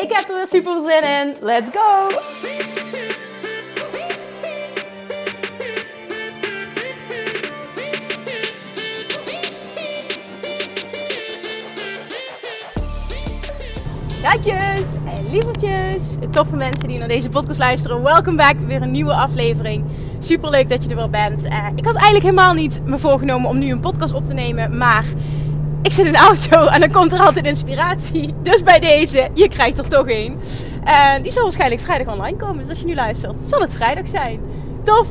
Ik heb er weer super zin in. Let's go! Gatjes en lievertjes, toffe mensen die naar deze podcast luisteren. Welkom back, weer een nieuwe aflevering. Super leuk dat je er weer bent. Uh, ik had eigenlijk helemaal niet me voorgenomen om nu een podcast op te nemen, maar ik zit in de auto en dan komt er altijd inspiratie. Dus bij deze, je krijgt er toch een. Uh, die zal waarschijnlijk vrijdag online komen. Dus als je nu luistert, zal het vrijdag zijn. Tof!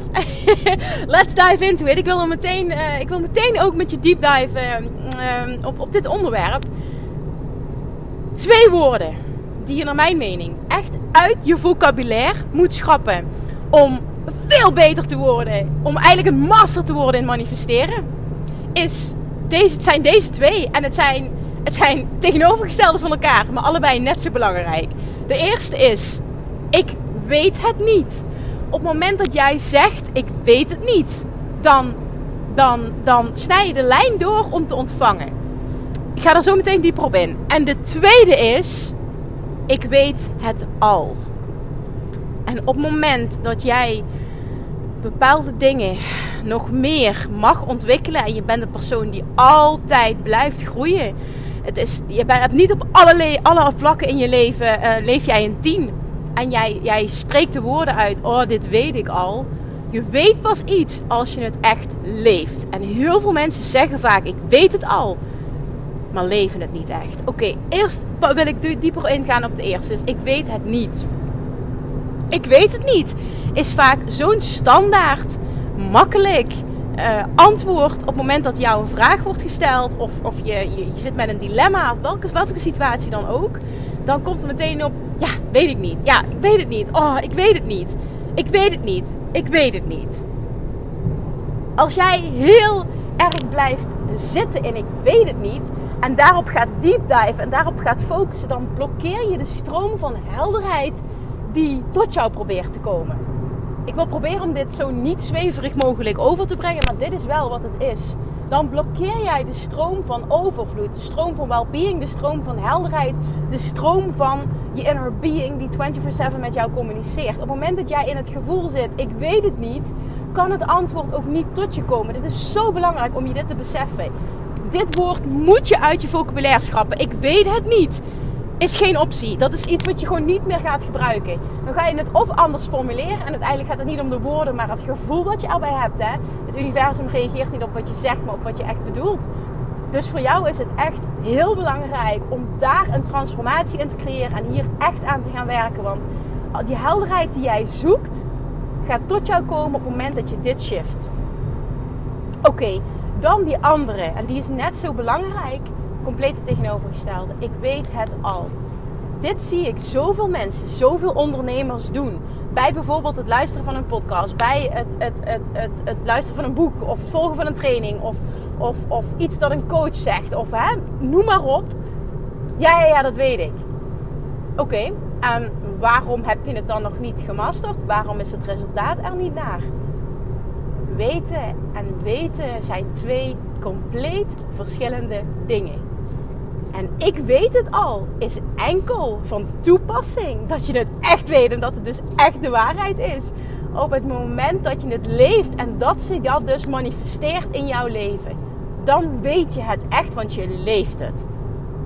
Let's dive into it. Ik wil, meteen, uh, ik wil meteen ook met je deep dive uh, op, op dit onderwerp. Twee woorden die je naar mijn mening echt uit je vocabulaire moet schrappen. Om veel beter te worden. Om eigenlijk een master te worden in manifesteren. Is deze, het zijn deze twee. En het zijn, het zijn tegenovergestelde van elkaar. Maar allebei net zo belangrijk. De eerste is, ik weet het niet. Op het moment dat jij zegt, ik weet het niet. Dan, dan, dan snij je de lijn door om te ontvangen. Ik ga er zo meteen dieper op in. En de tweede is, ik weet het al. En op het moment dat jij bepaalde dingen nog meer mag ontwikkelen en je bent een persoon die altijd blijft groeien. Het is, je hebt niet op alle, alle vlakken in je leven uh, leef jij een tien. En jij, jij spreekt de woorden uit, oh dit weet ik al. Je weet pas iets als je het echt leeft. En heel veel mensen zeggen vaak, ik weet het al. Maar leven het niet echt. Oké, eerst wil ik dieper ingaan op de eerste. Dus ik weet het niet. Ik weet het niet. Is vaak zo'n standaard, makkelijk uh, antwoord op het moment dat jou een vraag wordt gesteld. Of, of je, je, zit met een dilemma, of welke, welke situatie dan ook. Dan komt er meteen op, ja, weet ik niet. Ja, ik weet het niet. Oh, ik weet het niet. Ik weet het niet. Ik weet het niet. Als jij heel erg blijft zitten in ik weet het niet en daarop gaat deep dive en daarop gaat focussen, dan blokkeer je de stroom van helderheid die tot jou probeert te komen. Ik wil proberen om dit zo niet zweverig mogelijk over te brengen, maar dit is wel wat het is. Dan blokkeer jij de stroom van overvloed, de stroom van well-being, de stroom van helderheid, de stroom van je inner being die 24/7 met jou communiceert. Op het moment dat jij in het gevoel zit, ik weet het niet, kan het antwoord ook niet tot je komen. Dit is zo belangrijk om je dit te beseffen. Dit woord moet je uit je vocabulaire schrappen. Ik weet het niet is geen optie. Dat is iets wat je gewoon niet meer gaat gebruiken. Dan ga je het of anders formuleren. En uiteindelijk gaat het niet om de woorden, maar het gevoel wat je erbij hebt. Hè? Het universum reageert niet op wat je zegt, maar op wat je echt bedoelt. Dus voor jou is het echt heel belangrijk om daar een transformatie in te creëren. En hier echt aan te gaan werken. Want die helderheid die jij zoekt, gaat tot jou komen op het moment dat je dit shift. Oké, dan die andere. En die is net zo belangrijk complete tegenovergestelde. Ik weet het al. Dit zie ik zoveel mensen, zoveel ondernemers doen. Bij bijvoorbeeld het luisteren van een podcast, bij het, het, het, het, het luisteren van een boek of het volgen van een training of, of, of iets dat een coach zegt of hè, noem maar op. Ja, ja, ja, dat weet ik. Oké, en waarom heb je het dan nog niet gemasterd? Waarom is het resultaat er niet naar? Weten en weten zijn twee compleet verschillende dingen. En ik weet het al, is enkel van toepassing dat je het echt weet en dat het dus echt de waarheid is. Op het moment dat je het leeft en dat zich dat dus manifesteert in jouw leven, dan weet je het echt, want je leeft het.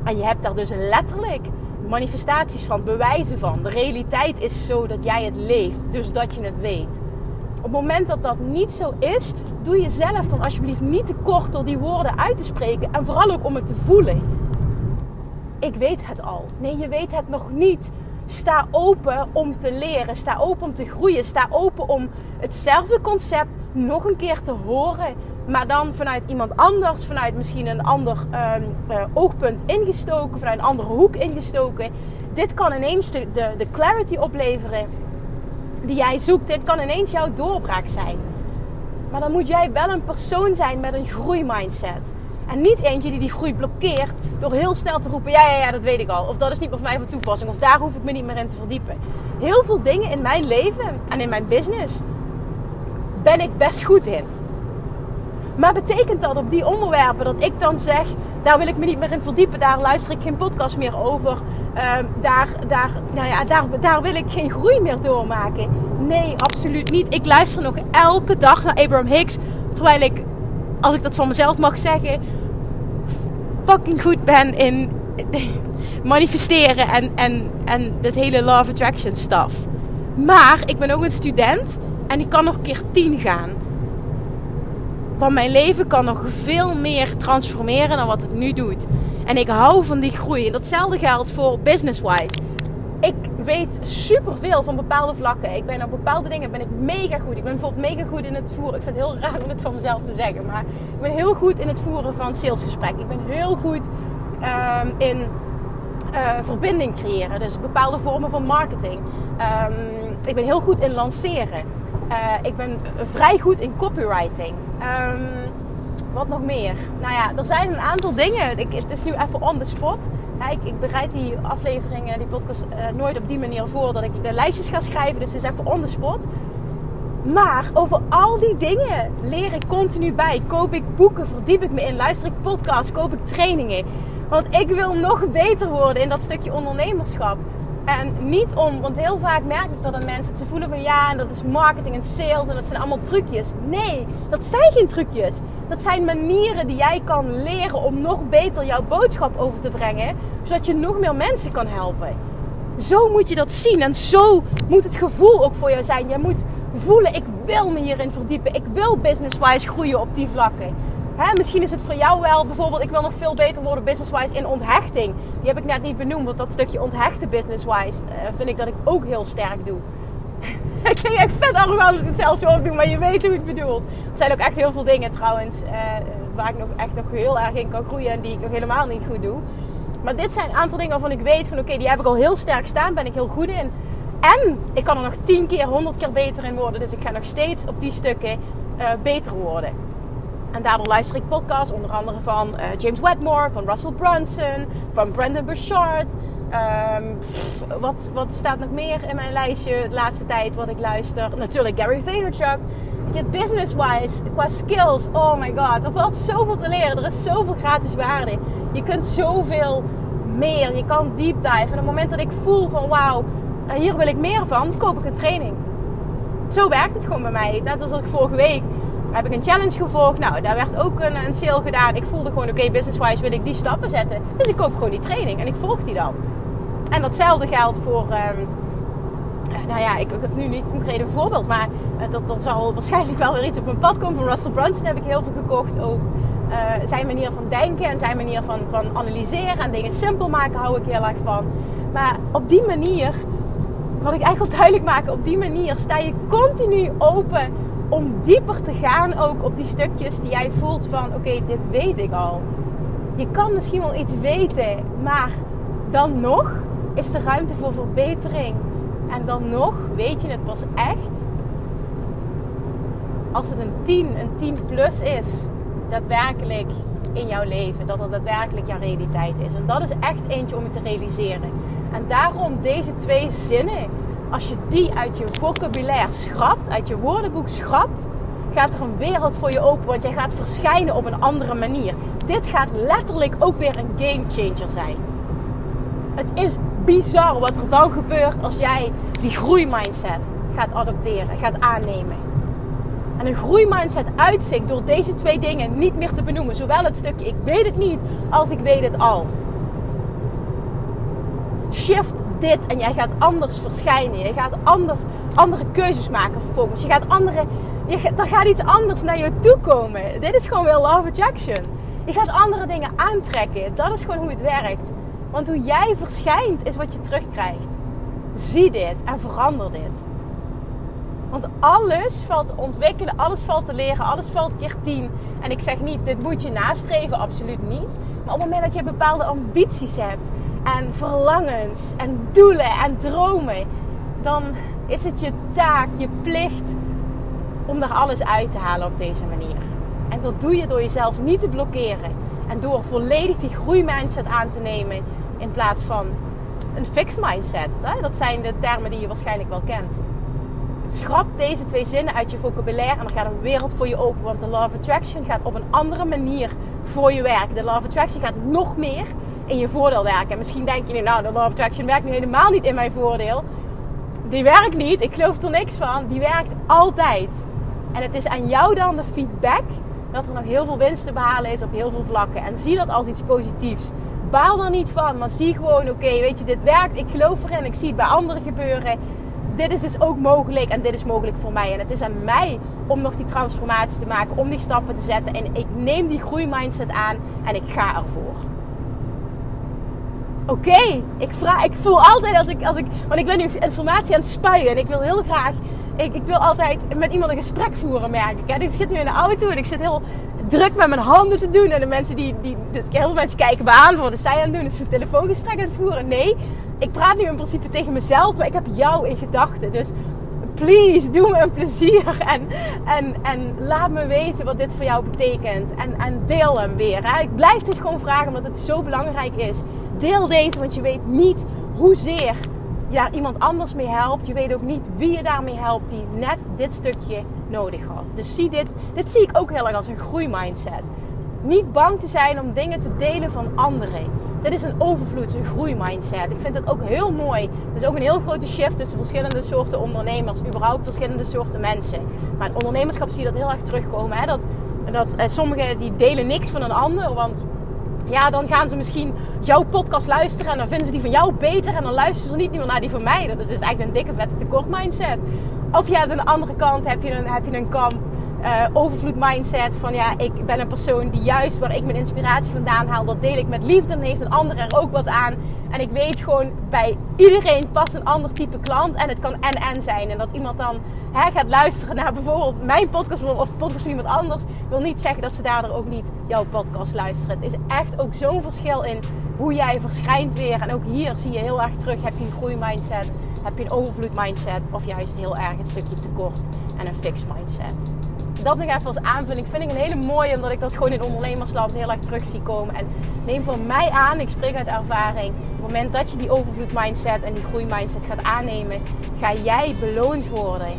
En je hebt daar dus letterlijk manifestaties van, bewijzen van. De realiteit is zo dat jij het leeft, dus dat je het weet. Op het moment dat dat niet zo is, doe je zelf dan alsjeblieft niet te kort door die woorden uit te spreken en vooral ook om het te voelen ik weet het al. Nee, je weet het nog niet. Sta open om te leren. Sta open om te groeien. Sta open om hetzelfde concept nog een keer te horen. Maar dan vanuit iemand anders, vanuit misschien een ander eh, oogpunt ingestoken, vanuit een andere hoek ingestoken. dit kan ineens de, de, de clarity opleveren die jij zoekt. Dit kan ineens jouw doorbraak zijn. Maar dan moet jij wel een persoon zijn met een groeimindset. En niet eentje die die groei blokkeert door heel snel te roepen: ja, ja, ja, dat weet ik al. Of dat is niet voor mij van toepassing. Of daar hoef ik me niet meer in te verdiepen. Heel veel dingen in mijn leven en in mijn business ben ik best goed in. Maar betekent dat op die onderwerpen dat ik dan zeg: daar wil ik me niet meer in verdiepen, daar luister ik geen podcast meer over, ehm, daar, daar, nou ja, daar, daar wil ik geen groei meer doormaken? Nee, absoluut niet. Ik luister nog elke dag naar Abraham Hicks, terwijl ik, als ik dat van mezelf mag zeggen, fucking goed ben in manifesteren en, en, en dat hele law of attraction stuff. Maar ik ben ook een student en ik kan nog een keer tien gaan. Want mijn leven kan nog veel meer transformeren dan wat het nu doet. En ik hou van die groei. En datzelfde geldt voor business-wise. Weet superveel van bepaalde vlakken. Ik ben op bepaalde dingen ben ik mega goed. Ik ben bijvoorbeeld mega goed in het voeren. Ik vind het heel raar om het van mezelf te zeggen. Maar ik ben heel goed in het voeren van salesgesprekken. Ik ben heel goed um, in uh, verbinding creëren. Dus bepaalde vormen van marketing. Um, ik ben heel goed in lanceren. Uh, ik ben vrij goed in copywriting. Um, wat nog meer? Nou ja, er zijn een aantal dingen. Ik, het is nu even on the spot. Ik, ik, bereid die afleveringen, die podcast, uh, nooit op die manier voor dat ik de lijstjes ga schrijven. Dus het is even on the spot. Maar over al die dingen leer ik continu bij. Koop ik boeken, verdiep ik me in, luister ik podcasts, koop ik trainingen. Want ik wil nog beter worden in dat stukje ondernemerschap. En niet om, want heel vaak merk ik dat mensen het ze voelen van ja, en dat is marketing en sales en dat zijn allemaal trucjes. Nee, dat zijn geen trucjes. Dat zijn manieren die jij kan leren om nog beter jouw boodschap over te brengen, zodat je nog meer mensen kan helpen. Zo moet je dat zien en zo moet het gevoel ook voor jou zijn. Je moet voelen, ik wil me hierin verdiepen. Ik wil business-wise groeien op die vlakken. Hè, misschien is het voor jou wel bijvoorbeeld, ik wil nog veel beter worden business-wise in onthechting. Die heb ik net niet benoemd, want dat stukje onthechten business-wise uh, vind ik dat ik ook heel sterk doe. ik vind echt vet arrogant als ik het zelf zo opdoe, maar je weet hoe het bedoelt. Er zijn ook echt heel veel dingen trouwens uh, waar ik nog echt nog heel erg in kan groeien en die ik nog helemaal niet goed doe. Maar dit zijn een aantal dingen waarvan ik weet van oké, die heb ik al heel sterk staan, ben ik heel goed in. En ik kan er nog 10 keer, 100 keer beter in worden. Dus ik ga nog steeds op die stukken uh, beter worden. En daardoor luister ik podcasts, onder andere van uh, James Wedmore, van Russell Brunson, van Brandon Burchard. Um, wat, wat staat nog meer in mijn lijstje de laatste tijd wat ik luister? Natuurlijk Gary Vaynerchuk. Business-wise, qua skills, oh my god, er valt zoveel te leren. Er is zoveel gratis waarde. Je kunt zoveel meer. Je kan deep dive. En op het moment dat ik voel van wauw, hier wil ik meer van, koop ik een training. Zo werkt het gewoon bij mij. Net als ik vorige week heb ik een challenge gevolgd. Nou, daar werd ook een, een sale gedaan. Ik voelde gewoon, oké, okay, business-wise wil ik die stappen zetten. Dus ik koop gewoon die training en ik volg die dan. En datzelfde geldt voor... Um, nou ja, ik, heb nu niet concreet een voorbeeld, maar uh, dat, dat zal waarschijnlijk wel weer iets op mijn pad komen. Van Russell Brunson heb ik heel veel gekocht. Ook uh, zijn manier van denken en zijn manier van, van analyseren en dingen simpel maken hou ik heel erg van. Maar op die manier, wat ik eigenlijk wil duidelijk maken, op die manier sta je continu open om dieper te gaan ook op die stukjes die jij voelt van oké, dit weet ik al. Je kan misschien wel iets weten, maar dan nog is er ruimte voor verbetering. En dan nog weet je het pas echt als het een 10, een 10 plus is, daadwerkelijk in jouw leven. Dat het daadwerkelijk jouw realiteit is. En dat is echt eentje om je te realiseren. En daarom deze twee zinnen als je die uit je vocabulaire schrapt, uit je woordenboek schrapt, gaat er een wereld voor je open. Want jij gaat verschijnen op een andere manier. Dit gaat letterlijk ook weer een game changer zijn. Het is bizar wat er dan gebeurt als jij die groeimindset gaat adopteren, gaat aannemen. En een groeimindset uitzicht door deze twee dingen niet meer te benoemen. Zowel het stukje ik weet het niet als ik weet het al shift dit en jij gaat anders verschijnen. Je gaat anders, andere keuzes maken vervolgens. Je gaat andere, je, er gaat iets anders naar je toe komen. Dit is gewoon weer love attraction. Je gaat andere dingen aantrekken. Dat is gewoon hoe het werkt. Want hoe jij verschijnt is wat je terugkrijgt. Zie dit en verander dit. Want alles valt te ontwikkelen, alles valt te leren, alles valt keer tien. En ik zeg niet, dit moet je nastreven, absoluut niet. Maar op het moment dat je bepaalde ambities hebt en verlangens en doelen en dromen, dan is het je taak, je plicht om daar alles uit te halen op deze manier. En dat doe je door jezelf niet te blokkeren en door volledig die groeimindset aan te nemen in plaats van een fixed mindset. Dat zijn de termen die je waarschijnlijk wel kent. Schrap deze twee zinnen uit je vocabulaire en dan gaat een wereld voor je open. Want de Law of Attraction gaat op een andere manier voor je werken. De Law of Attraction gaat nog meer in je voordeel werken. En misschien denk je nu, nou, de Law of Attraction werkt nu helemaal niet in mijn voordeel. Die werkt niet, ik geloof er niks van. Die werkt altijd. En het is aan jou dan de feedback dat er nog heel veel winst te behalen is op heel veel vlakken. En zie dat als iets positiefs. Baal er niet van, maar zie gewoon, oké, weet je, dit werkt. Ik geloof erin, ik zie het bij anderen gebeuren. Dit is dus ook mogelijk en dit is mogelijk voor mij. En het is aan mij om nog die transformatie te maken, om die stappen te zetten. En ik neem die groeimindset aan en ik ga ervoor. Oké, ik, vraag, ik voel altijd als ik, als ik. Want ik ben nu informatie aan het spuien en ik wil heel graag ik, ik, wil altijd met iemand een gesprek voeren, merk ik. Ik zit nu in de auto en ik zit heel druk met mijn handen te doen. En de mensen die, die dus heel veel mensen kijken me aan, wat is zij aan het doen? Is ze een telefoongesprek aan het voeren? Nee, ik praat nu in principe tegen mezelf, maar ik heb jou in gedachten. Dus please, doe me een plezier en, en, en laat me weten wat dit voor jou betekent. En, en deel hem weer. Hè. Ik blijf dit gewoon vragen omdat het zo belangrijk is. Deel deze, want je weet niet hoezeer ja, iemand anders mee helpt. Je weet ook niet wie je daarmee helpt die net dit stukje nodig had. Dus zie dit, dit zie ik ook heel erg als een groeimindset. Niet bang te zijn om dingen te delen van anderen. Dit is een overvloed, een groeimindset. Ik vind het ook heel mooi. Er is ook een heel grote shift tussen verschillende soorten ondernemers. Überhaupt verschillende soorten mensen. Maar ondernemerschap zie je dat heel erg terugkomen. Hè? Dat, dat eh, sommigen die delen niks van een ander. Want ja, dan gaan ze misschien jouw podcast luisteren en dan vinden ze die van jou beter en dan luisteren ze niet meer naar die van mij. Dat is dus eigenlijk een dikke vette tekort mindset. Of je hebt aan de andere kant heb je een, heb je een kamp uh, overvloed mindset. Van ja, ik ben een persoon die juist waar ik mijn inspiratie vandaan haal, dat deel ik met liefde. En heeft een ander er ook wat aan. En ik weet gewoon bij iedereen past een ander type klant. En het kan en-en zijn. En dat iemand dan hè, gaat luisteren naar bijvoorbeeld mijn podcast of podcast van iemand anders. Wil niet zeggen dat ze daardoor ook niet jouw podcast luisteren. Het is echt ook zo'n verschil in hoe jij verschijnt weer. En ook hier zie je heel erg terug. Heb je een groeimindset? Heb je een overvloed mindset? Of juist heel erg een stukje tekort en een fixed mindset? Dat nog even als aanvulling vind ik een hele mooie, omdat ik dat gewoon in ondernemersland heel erg terug zie komen. En neem voor mij aan, ik spreek uit ervaring, op het moment dat je die overvloed mindset en die groei mindset gaat aannemen, ga jij beloond worden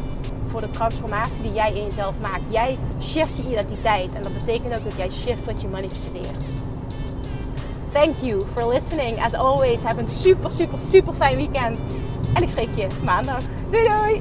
voor de transformatie die jij in jezelf maakt. Jij shift je identiteit en dat betekent ook dat jij shift wat je manifesteert. Thank you for listening. As always, have een super, super, super fijn weekend. En ik spreek je maandag. Doei doei!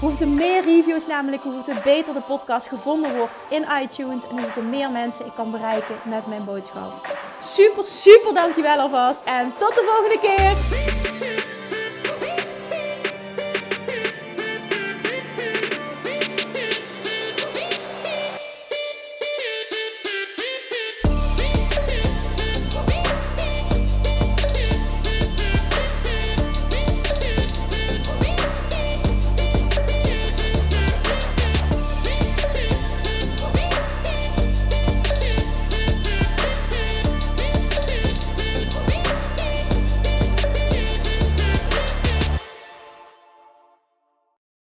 Hoeveel meer reviews namelijk, hoeveel beter de podcast gevonden wordt in iTunes. En hoeveel meer mensen ik kan bereiken met mijn boodschap. Super, super dankjewel alvast. En tot de volgende keer.